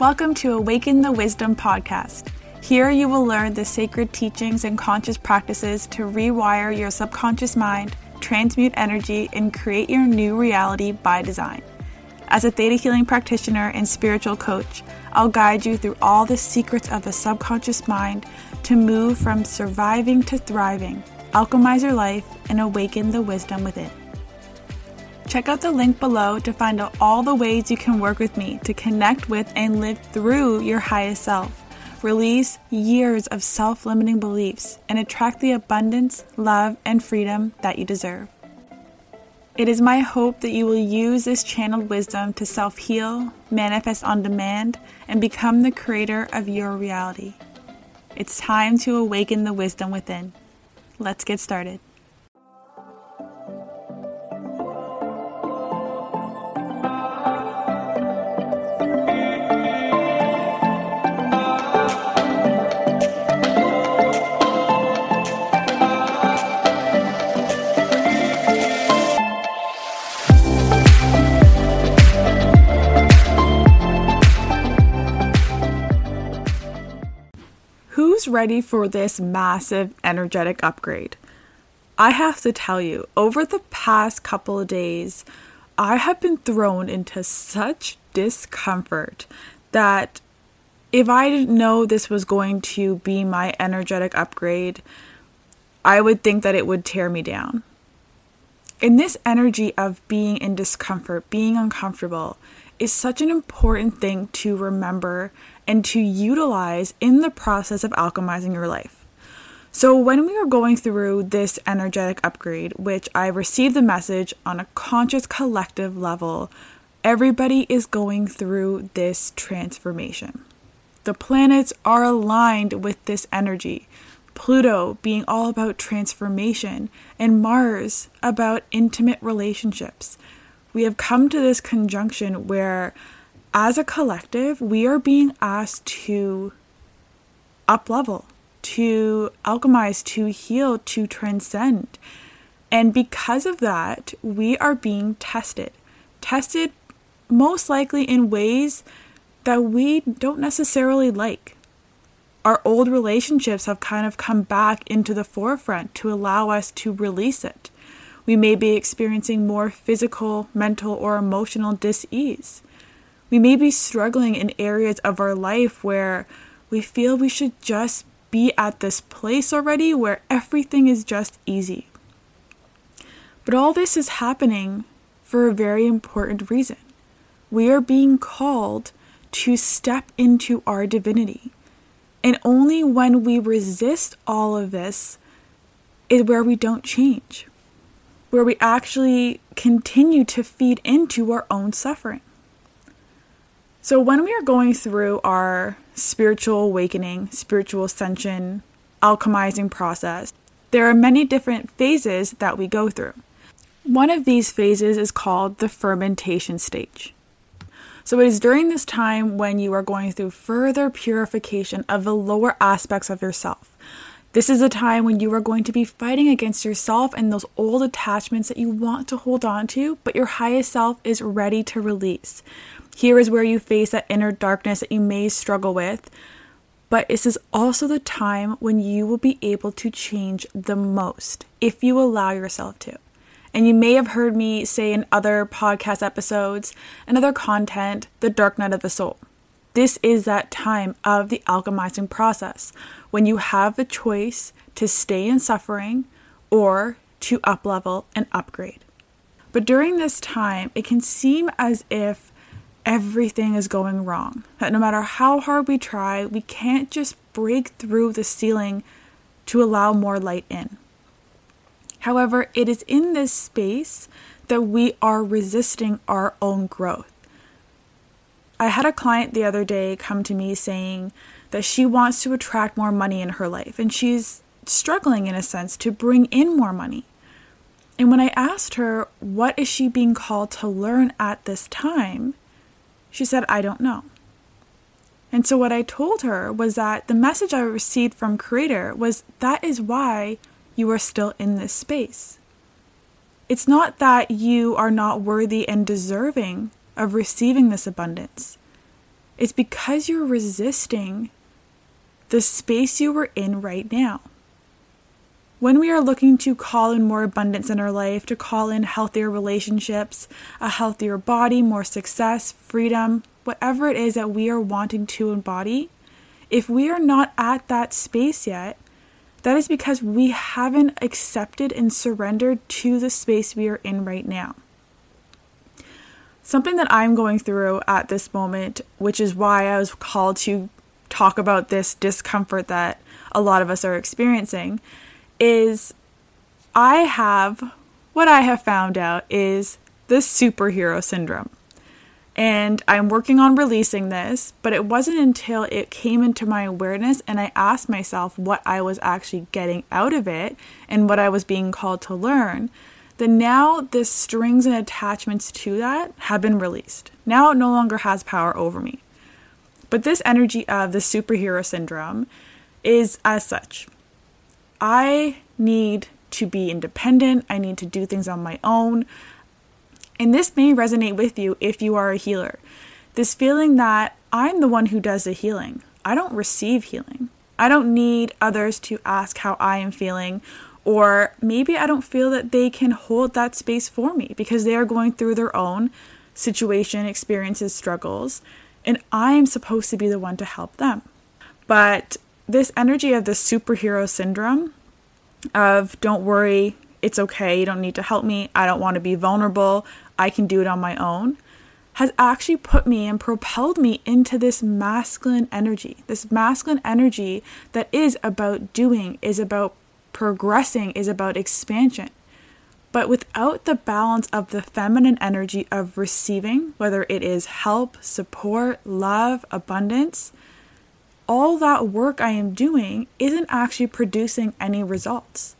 Welcome to Awaken the Wisdom podcast. Here you will learn the sacred teachings and conscious practices to rewire your subconscious mind, transmute energy, and create your new reality by design. As a theta healing practitioner and spiritual coach, I'll guide you through all the secrets of the subconscious mind to move from surviving to thriving, alchemize your life, and awaken the wisdom within. Check out the link below to find out all the ways you can work with me to connect with and live through your highest self, release years of self limiting beliefs, and attract the abundance, love, and freedom that you deserve. It is my hope that you will use this channeled wisdom to self heal, manifest on demand, and become the creator of your reality. It's time to awaken the wisdom within. Let's get started. Ready for this massive energetic upgrade? I have to tell you, over the past couple of days, I have been thrown into such discomfort that if I didn't know this was going to be my energetic upgrade, I would think that it would tear me down. In this energy of being in discomfort, being uncomfortable, is such an important thing to remember and to utilize in the process of alchemizing your life. So, when we are going through this energetic upgrade, which I received the message on a conscious collective level, everybody is going through this transformation. The planets are aligned with this energy. Pluto being all about transformation, and Mars about intimate relationships. We have come to this conjunction where as a collective, we are being asked to up level, to alchemize, to heal, to transcend. And because of that, we are being tested. Tested most likely in ways that we don't necessarily like. Our old relationships have kind of come back into the forefront to allow us to release it. We may be experiencing more physical, mental, or emotional dis ease. We may be struggling in areas of our life where we feel we should just be at this place already where everything is just easy. But all this is happening for a very important reason. We are being called to step into our divinity. And only when we resist all of this is where we don't change, where we actually continue to feed into our own suffering. So, when we are going through our spiritual awakening, spiritual ascension, alchemizing process, there are many different phases that we go through. One of these phases is called the fermentation stage. So, it is during this time when you are going through further purification of the lower aspects of yourself. This is a time when you are going to be fighting against yourself and those old attachments that you want to hold on to, but your highest self is ready to release. Here is where you face that inner darkness that you may struggle with. But this is also the time when you will be able to change the most if you allow yourself to. And you may have heard me say in other podcast episodes and other content, the dark night of the soul. This is that time of the alchemizing process when you have the choice to stay in suffering or to uplevel and upgrade. But during this time, it can seem as if everything is going wrong. That no matter how hard we try, we can't just break through the ceiling to allow more light in. However, it is in this space that we are resisting our own growth. I had a client the other day come to me saying that she wants to attract more money in her life and she's struggling in a sense to bring in more money. And when I asked her what is she being called to learn at this time, she said, I don't know. And so, what I told her was that the message I received from Creator was that is why you are still in this space. It's not that you are not worthy and deserving of receiving this abundance. It's because you're resisting the space you are in right now. When we are looking to call in more abundance in our life, to call in healthier relationships, a healthier body, more success, freedom, whatever it is that we are wanting to embody, if we are not at that space yet, that is because we haven't accepted and surrendered to the space we are in right now. Something that I'm going through at this moment, which is why I was called to talk about this discomfort that a lot of us are experiencing, is I have what I have found out is the superhero syndrome. And I'm working on releasing this, but it wasn't until it came into my awareness and I asked myself what I was actually getting out of it and what I was being called to learn that now the strings and attachments to that have been released. Now it no longer has power over me. But this energy of the superhero syndrome is as such. I need to be independent. I need to do things on my own. And this may resonate with you if you are a healer. This feeling that I'm the one who does the healing. I don't receive healing. I don't need others to ask how I am feeling, or maybe I don't feel that they can hold that space for me because they are going through their own situation, experiences, struggles, and I am supposed to be the one to help them. But this energy of the superhero syndrome of don't worry, it's okay, you don't need to help me, I don't want to be vulnerable, I can do it on my own, has actually put me and propelled me into this masculine energy. This masculine energy that is about doing, is about progressing, is about expansion. But without the balance of the feminine energy of receiving, whether it is help, support, love, abundance, all that work I am doing isn't actually producing any results.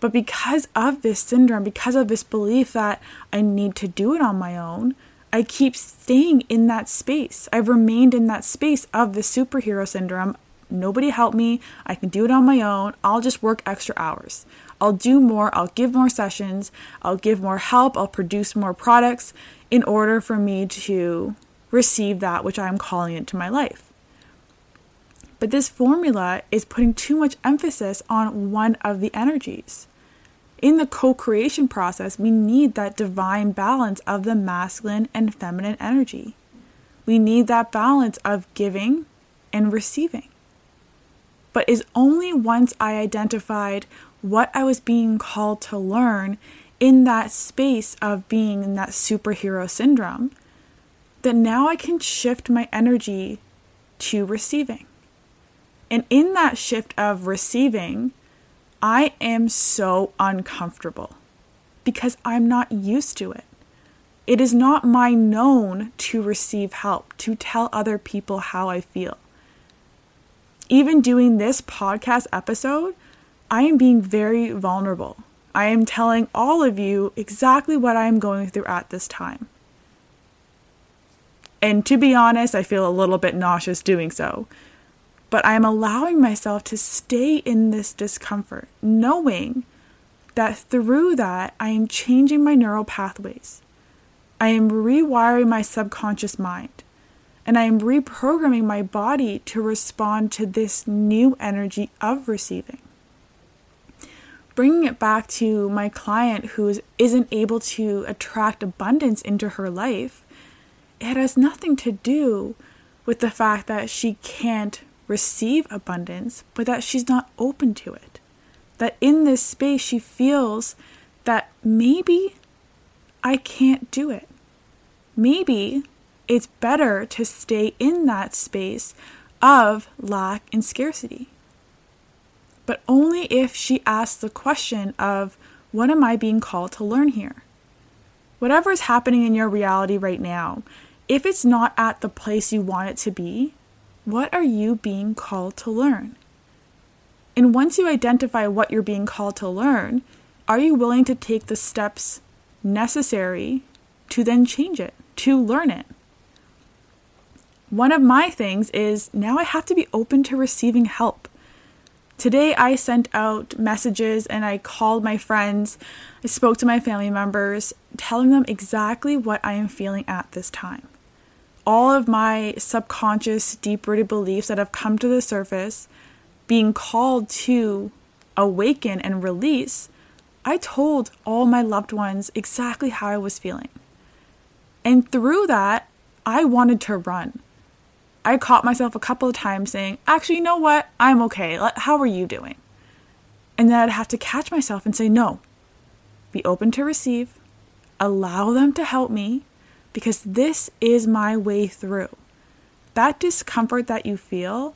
But because of this syndrome, because of this belief that I need to do it on my own, I keep staying in that space. I've remained in that space of the superhero syndrome. Nobody help me. I can do it on my own. I'll just work extra hours. I'll do more. I'll give more sessions. I'll give more help. I'll produce more products in order for me to receive that which I'm calling into my life. But this formula is putting too much emphasis on one of the energies. In the co creation process, we need that divine balance of the masculine and feminine energy. We need that balance of giving and receiving. But is only once I identified what I was being called to learn in that space of being in that superhero syndrome that now I can shift my energy to receiving. And in that shift of receiving, I am so uncomfortable because I'm not used to it. It is not my known to receive help, to tell other people how I feel. Even doing this podcast episode, I am being very vulnerable. I am telling all of you exactly what I am going through at this time. And to be honest, I feel a little bit nauseous doing so but I am allowing myself to stay in this discomfort, knowing that through that I am changing my neural pathways. I am rewiring my subconscious mind and I am reprogramming my body to respond to this new energy of receiving. Bringing it back to my client who isn't able to attract abundance into her life, it has nothing to do with the fact that she can't receive abundance, but that she's not open to it. That in this space, she feels that maybe I can't do it. Maybe it's better to stay in that space of lack and scarcity. But only if she asks the question of, what am I being called to learn here? Whatever is happening in your reality right now, if it's not at the place you want it to be, what are you being called to learn? And once you identify what you're being called to learn, are you willing to take the steps necessary to then change it, to learn it? One of my things is now I have to be open to receiving help. Today I sent out messages and I called my friends, I spoke to my family members, telling them exactly what I am feeling at this time all of my subconscious, deep rooted beliefs that have come to the surface, being called to awaken and release, I told all my loved ones exactly how I was feeling. And through that, I wanted to run. I caught myself a couple of times saying, Actually, you know what? I'm okay. How are you doing? And then I'd have to catch myself and say, No, be open to receive, allow them to help me, because this is my way through. That discomfort that you feel,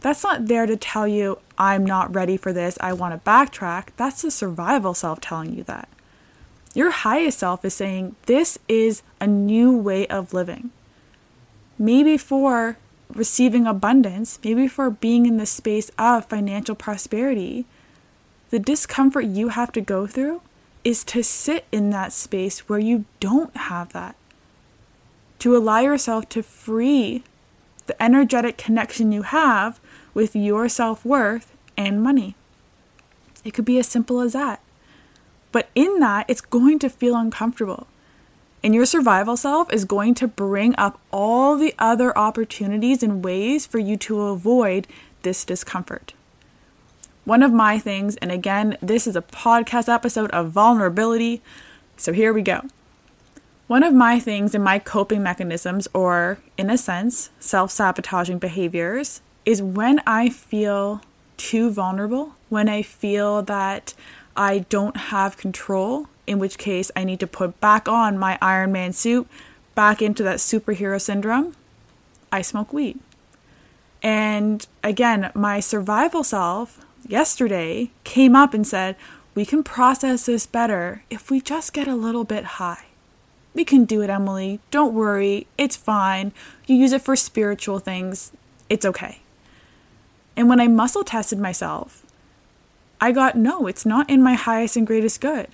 that's not there to tell you, I'm not ready for this, I want to backtrack. That's the survival self telling you that. Your highest self is saying, This is a new way of living. Maybe for receiving abundance, maybe for being in the space of financial prosperity, the discomfort you have to go through is to sit in that space where you don't have that. To allow yourself to free the energetic connection you have with your self worth and money. It could be as simple as that. But in that, it's going to feel uncomfortable. And your survival self is going to bring up all the other opportunities and ways for you to avoid this discomfort. One of my things, and again, this is a podcast episode of vulnerability, so here we go. One of my things in my coping mechanisms, or in a sense, self sabotaging behaviors, is when I feel too vulnerable, when I feel that I don't have control, in which case I need to put back on my Iron Man suit, back into that superhero syndrome, I smoke weed. And again, my survival self yesterday came up and said, We can process this better if we just get a little bit high. We can do it, Emily. Don't worry. It's fine. You use it for spiritual things. It's okay. And when I muscle tested myself, I got no, it's not in my highest and greatest good.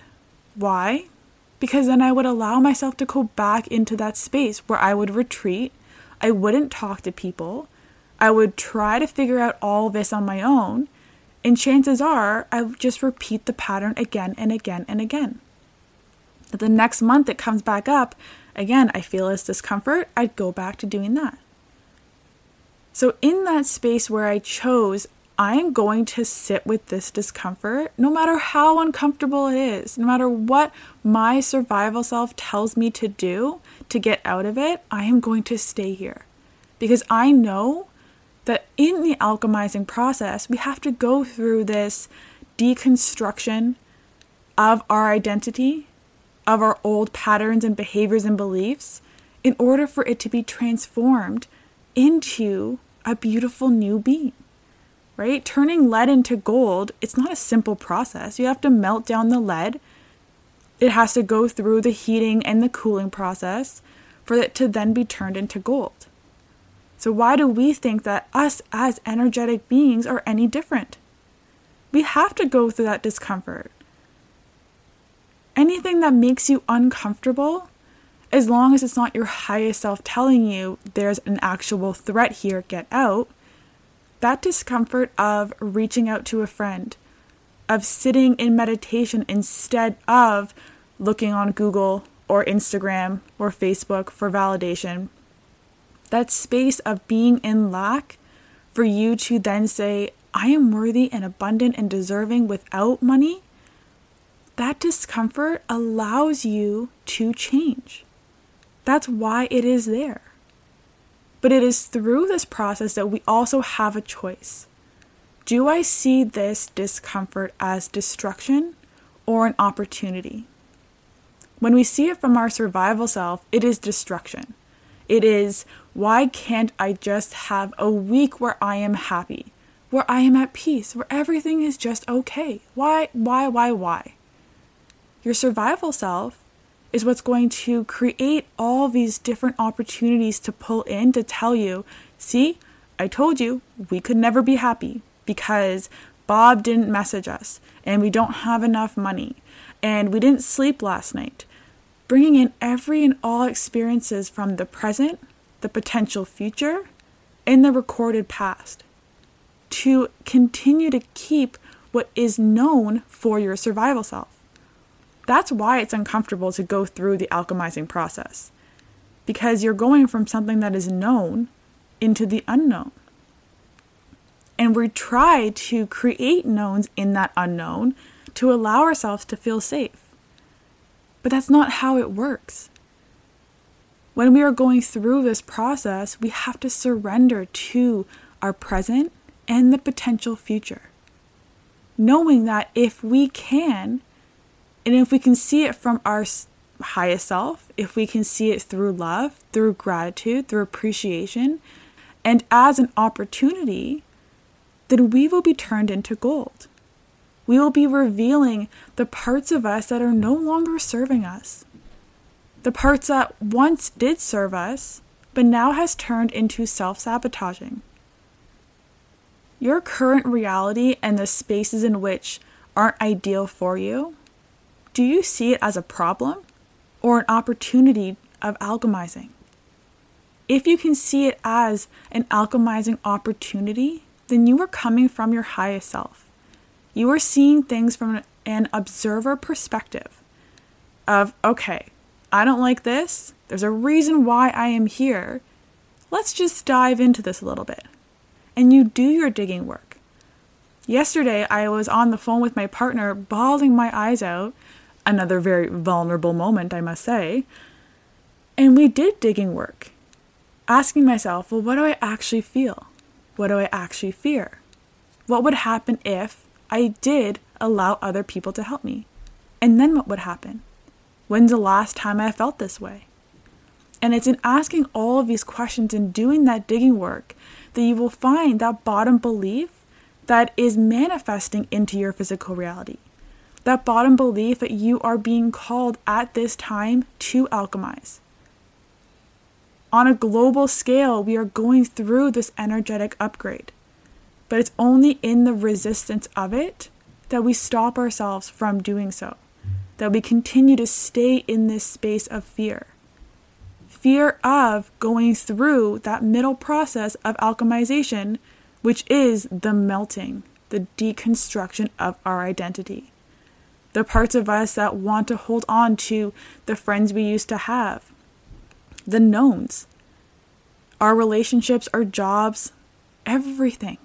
Why? Because then I would allow myself to go back into that space where I would retreat. I wouldn't talk to people. I would try to figure out all this on my own. And chances are I would just repeat the pattern again and again and again. The next month it comes back up, again, I feel this discomfort, I'd go back to doing that. So, in that space where I chose, I am going to sit with this discomfort, no matter how uncomfortable it is, no matter what my survival self tells me to do to get out of it, I am going to stay here. Because I know that in the alchemizing process, we have to go through this deconstruction of our identity, of our old patterns and behaviors and beliefs, in order for it to be transformed into a beautiful new being, right? Turning lead into gold, it's not a simple process. You have to melt down the lead, it has to go through the heating and the cooling process for it to then be turned into gold. So, why do we think that us as energetic beings are any different? We have to go through that discomfort. Anything that makes you uncomfortable as long as it's not your highest self telling you there's an actual threat here, get out, that discomfort of reaching out to a friend, of sitting in meditation instead of looking on Google or Instagram or Facebook for validation, that space of being in lack for you to then say, I am worthy and abundant and deserving without money, that discomfort allows you to change. That's why it is there. But it is through this process that we also have a choice. Do I see this discomfort as destruction or an opportunity? When we see it from our survival self, it is destruction. It is, why can't I just have a week where I am happy, where I am at peace, where everything is just okay? Why, why, why, why? Your survival self is what's going to create all these different opportunities to pull in to tell you, see, I told you we could never be happy because Bob didn't message us and we don't have enough money and we didn't sleep last night. Bringing in every and all experiences from the present, the potential future, and the recorded past to continue to keep what is known for your survival self. That's why it's uncomfortable to go through the alchemizing process. because you're going from something that is known into the unknown. And we try to create knowns in that unknown to allow ourselves to feel safe. But that's not how it works. When we are going through this process, we have to surrender to our present and the potential future. Knowing that if we can, and if we can see it from our highest self, if we can see it through love, through gratitude, through appreciation, and as an opportunity, then we will be turned into gold. We will be revealing the parts of us that are no longer serving us. The parts that once did serve us, but now has turned into self sabotaging. Your current reality and the spaces in which aren't ideal for you, do you see it as a problem or an opportunity of alchemizing? If you can see it as an alchemizing opportunity, then you are coming from your highest self. You are seeing things from an observer perspective of, okay, I don't like this. There's a reason why I am here. Let's just dive into this a little bit. And you do your digging work. Yesterday, I was on the phone with my partner, bawling my eyes out. Another very vulnerable moment, I must say. And we did digging work, asking myself, well, what do I actually feel? What do I actually fear? What would happen if I did allow other people to help me? And then what would happen? When's the last time I felt this way? And it's in asking all of these questions and doing that digging work that you will find that bottom belief that is manifesting into your physical reality. That bottom belief that you are being called at this time to alchemize. On a global scale, we are going through this energetic upgrade. But it's only in the resistance of it that we stop ourselves from doing so, that we continue to stay in this space of fear. Fear of going through that middle process of alchemization, which is the melting, the deconstruction of our identity. The parts of us that want to hold on to the friends we used to have, the knowns, our relationships, our jobs, everything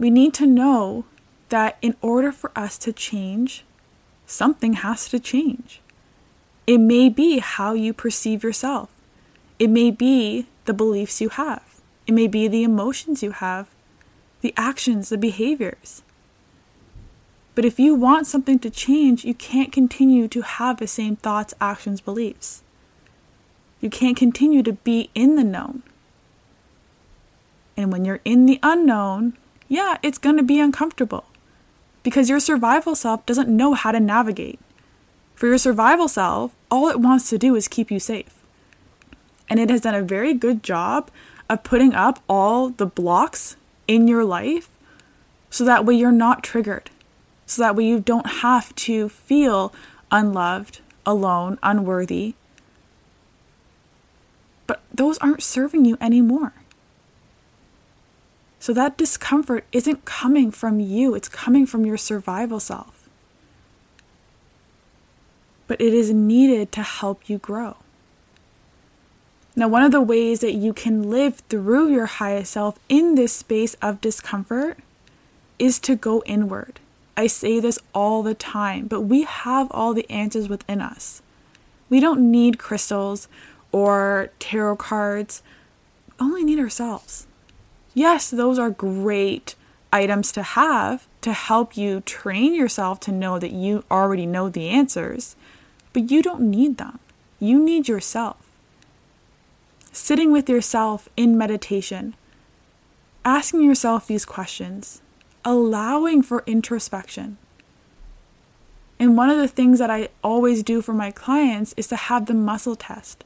we need to know that in order for us to change, something has to change. It may be how you perceive yourself, it may be the beliefs you have, it may be the emotions you have, the actions, the behaviors. But if you want something to change, you can't continue to have the same thoughts, actions, beliefs. You can't continue to be in the known. And when you're in the unknown, yeah, it's going to be uncomfortable because your survival self doesn't know how to navigate. For your survival self, all it wants to do is keep you safe. And it has done a very good job of putting up all the blocks in your life so that way you're not triggered. So that way you don't have to feel unloved, alone, unworthy. But those aren't serving you anymore. So that discomfort isn't coming from you, it's coming from your survival self. But it is needed to help you grow. Now, one of the ways that you can live through your highest self in this space of discomfort is to go inward. I say this all the time, but we have all the answers within us. We don't need crystals or tarot cards, we only need ourselves yes, those are great items to have to help you train yourself to know that you already know the answers, but you don't need them. You need yourself. Sitting with yourself in meditation, asking yourself these questions, allowing for introspection. And one of the things that I always do for my clients is to have the muscle test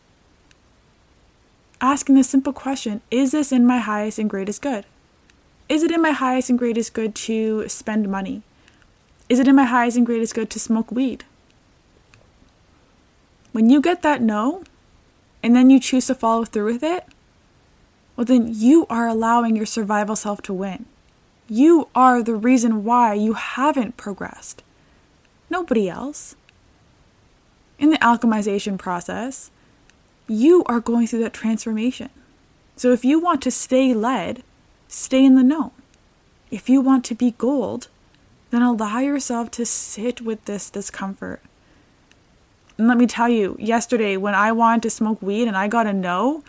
asking the simple question Is this in my highest and greatest good? Is it in my highest and greatest good to spend money? Is it in my highest and greatest good to smoke weed? When you get that no, and then you choose to follow through with it, well, then you are allowing your survival self to win. You are the reason why you haven't progressed. Nobody else. In the alchemization process, you are going through that transformation. So if you want to stay lead, stay in the know. If you want to be gold, then allow yourself to sit with this discomfort. And let me tell you, yesterday when I wanted to smoke weed and I got a no,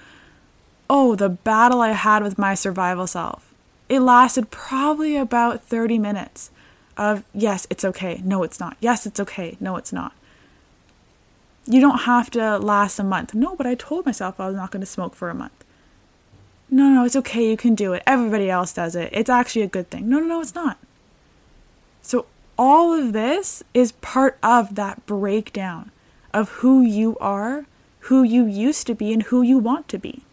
oh, the battle I had with my survival self. It lasted probably about 30 minutes of yes, it's okay, no, it's not. Yes, it's okay, no, it's not. You don't have to last a month. No, but I told myself I was not going to smoke for a month. No, no, it's okay, you can do it. Everybody else does it. It's actually a good thing. No, no, no, it's not. So, all of this is part of that breakdown of who you are, who you used to be, and who you want to be.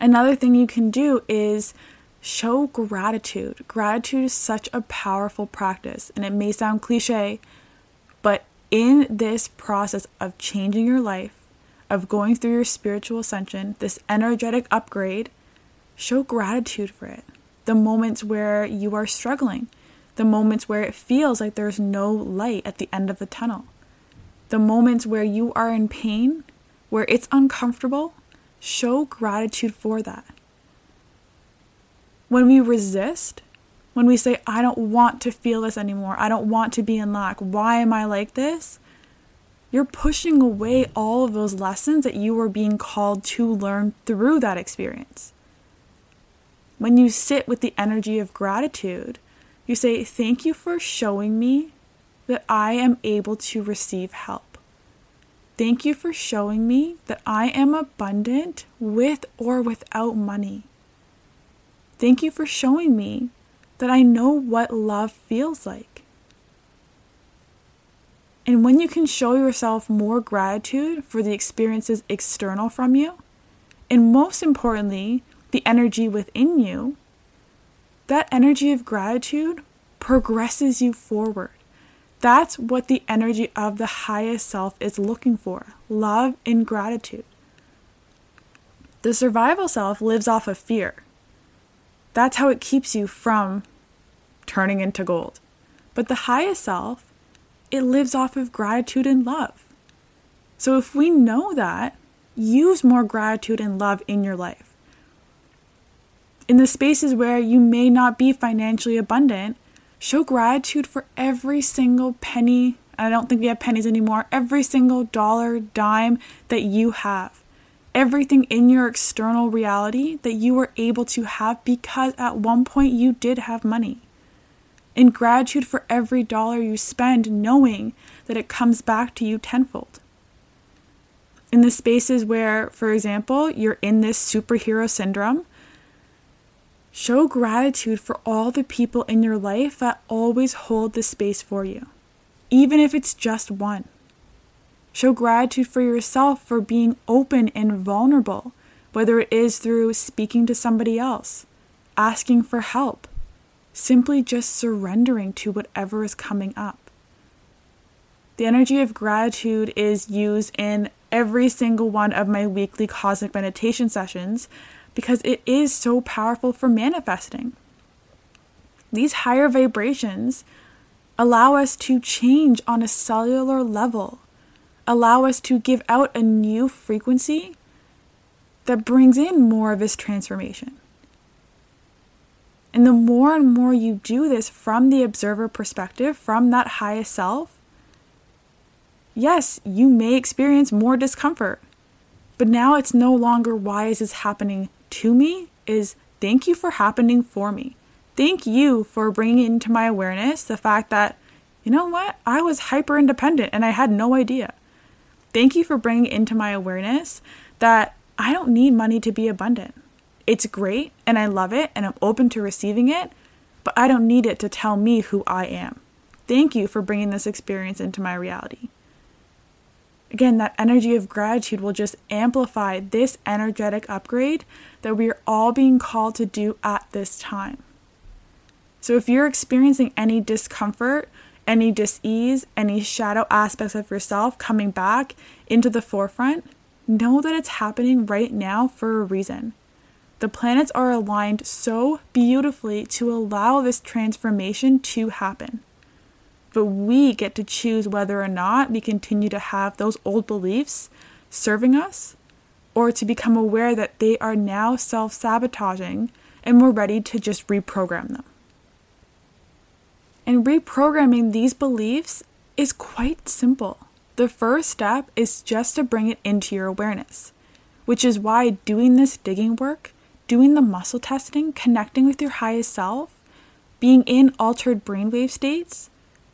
Another thing you can do is show gratitude. Gratitude is such a powerful practice, and it may sound cliche, but in this process of changing your life, of going through your spiritual ascension, this energetic upgrade, show gratitude for it. The moments where you are struggling, the moments where it feels like there's no light at the end of the tunnel, the moments where you are in pain, where it's uncomfortable, show gratitude for that. When we resist, when we say, I don't want to feel this anymore, I don't want to be in lack, why am I like this? You're pushing away all of those lessons that you were being called to learn through that experience. When you sit with the energy of gratitude, you say, Thank you for showing me that I am able to receive help. Thank you for showing me that I am abundant with or without money. Thank you for showing me that I know what love feels like. And when you can show yourself more gratitude for the experiences external from you, and most importantly, the energy within you, that energy of gratitude progresses you forward. That's what the energy of the highest self is looking for love and gratitude. The survival self lives off of fear. That's how it keeps you from turning into gold. But the highest self it lives off of gratitude and love. So if we know that, use more gratitude and love in your life. In the spaces where you may not be financially abundant, show gratitude for every single penny. I don't think we have pennies anymore. Every single dollar, dime that you have. Everything in your external reality that you were able to have because at one point you did have money in gratitude for every dollar you spend, knowing that it comes back to you tenfold. In the spaces where, for example, you're in this superhero syndrome, show gratitude for all the people in your life that always hold the space for you, even if it's just one. Show gratitude for yourself for being open and vulnerable, whether it is through speaking to somebody else, asking for help, simply just surrendering to whatever is coming up. The energy of gratitude is used in every single one of my weekly cosmic meditation sessions because it is so powerful for manifesting. These higher vibrations allow us to change on a cellular level, allow us to give out a new frequency that brings in more of this transformation. And the more and more you do this from the observer perspective, from that highest self, yes, you may experience more discomfort. But now it's no longer why is this happening to me, is thank you for happening for me. Thank you for bringing into my awareness the fact that, you know what, I was hyper independent and I had no idea. Thank you for bringing into my awareness that I don't need money to be abundant. It's great and I love it and I'm open to receiving it, but I don't need it to tell me who I am. Thank you for bringing this experience into my reality. Again, that energy of gratitude will just amplify this energetic upgrade that we are all being called to do at this time. So, if you're experiencing any discomfort, any dis-ease, any shadow aspects of yourself coming back into the forefront, know that it's happening right now for a reason. The planets are aligned so beautifully to allow this transformation to happen. But we get to choose whether or not we continue to have those old beliefs, serving us, or to become aware that they are now self sabotaging and we're ready to just reprogram them. And reprogramming these beliefs is quite simple. The first step is just to bring it into your awareness, which is why doing this digging work, doing the muscle testing, connecting with your highest self, being in altered brainwave states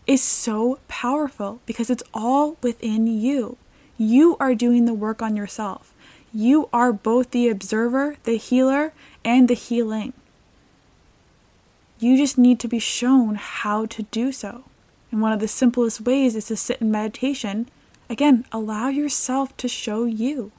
is so powerful because it's all within you. You are doing the work on yourself. You are both the observer, the healer, and the healing. You just need to be shown how to do so. And one of the simplest ways is to sit in meditation. Again, allow yourself to show you.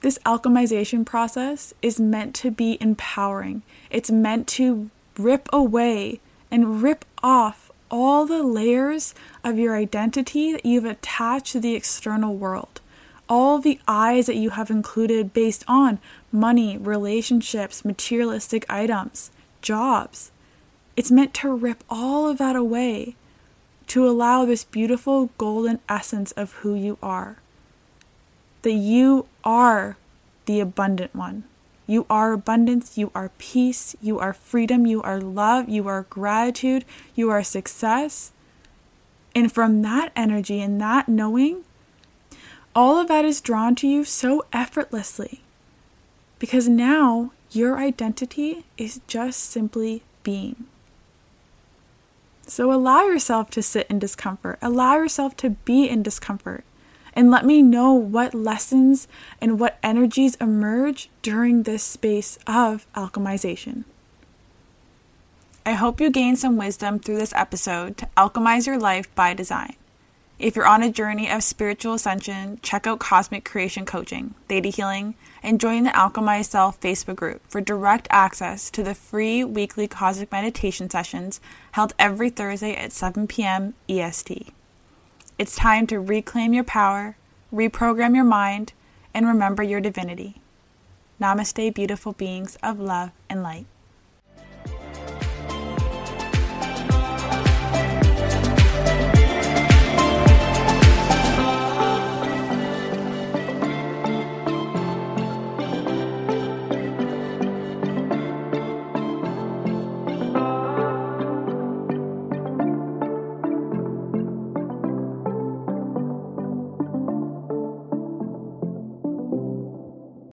This alchemization process is meant to be empowering. It's meant to rip away and rip off all the layers of your identity that you've attached to the external world all the eyes that you have included based on money, relationships, materialistic items, jobs. It's meant to rip all of that away to allow this beautiful golden essence of who you are. That you are the abundant one. You are abundance, you are peace, you are freedom, you are love, you are gratitude, you are success. And from that energy and that knowing, all of that is drawn to you so effortlessly because now your identity is just simply being. So allow yourself to sit in discomfort, allow yourself to be in discomfort, and let me know what lessons and what energies emerge during this space of alchemization. I hope you gain some wisdom through this episode to alchemize your life by design. If you're on a journey of spiritual ascension, check out Cosmic Creation Coaching, Theta Healing, and join the Alchemize Self Facebook group for direct access to the free weekly cosmic meditation sessions held every Thursday at 7 p.m. EST. It's time to reclaim your power, reprogram your mind, and remember your divinity. Namaste, beautiful beings of love and light.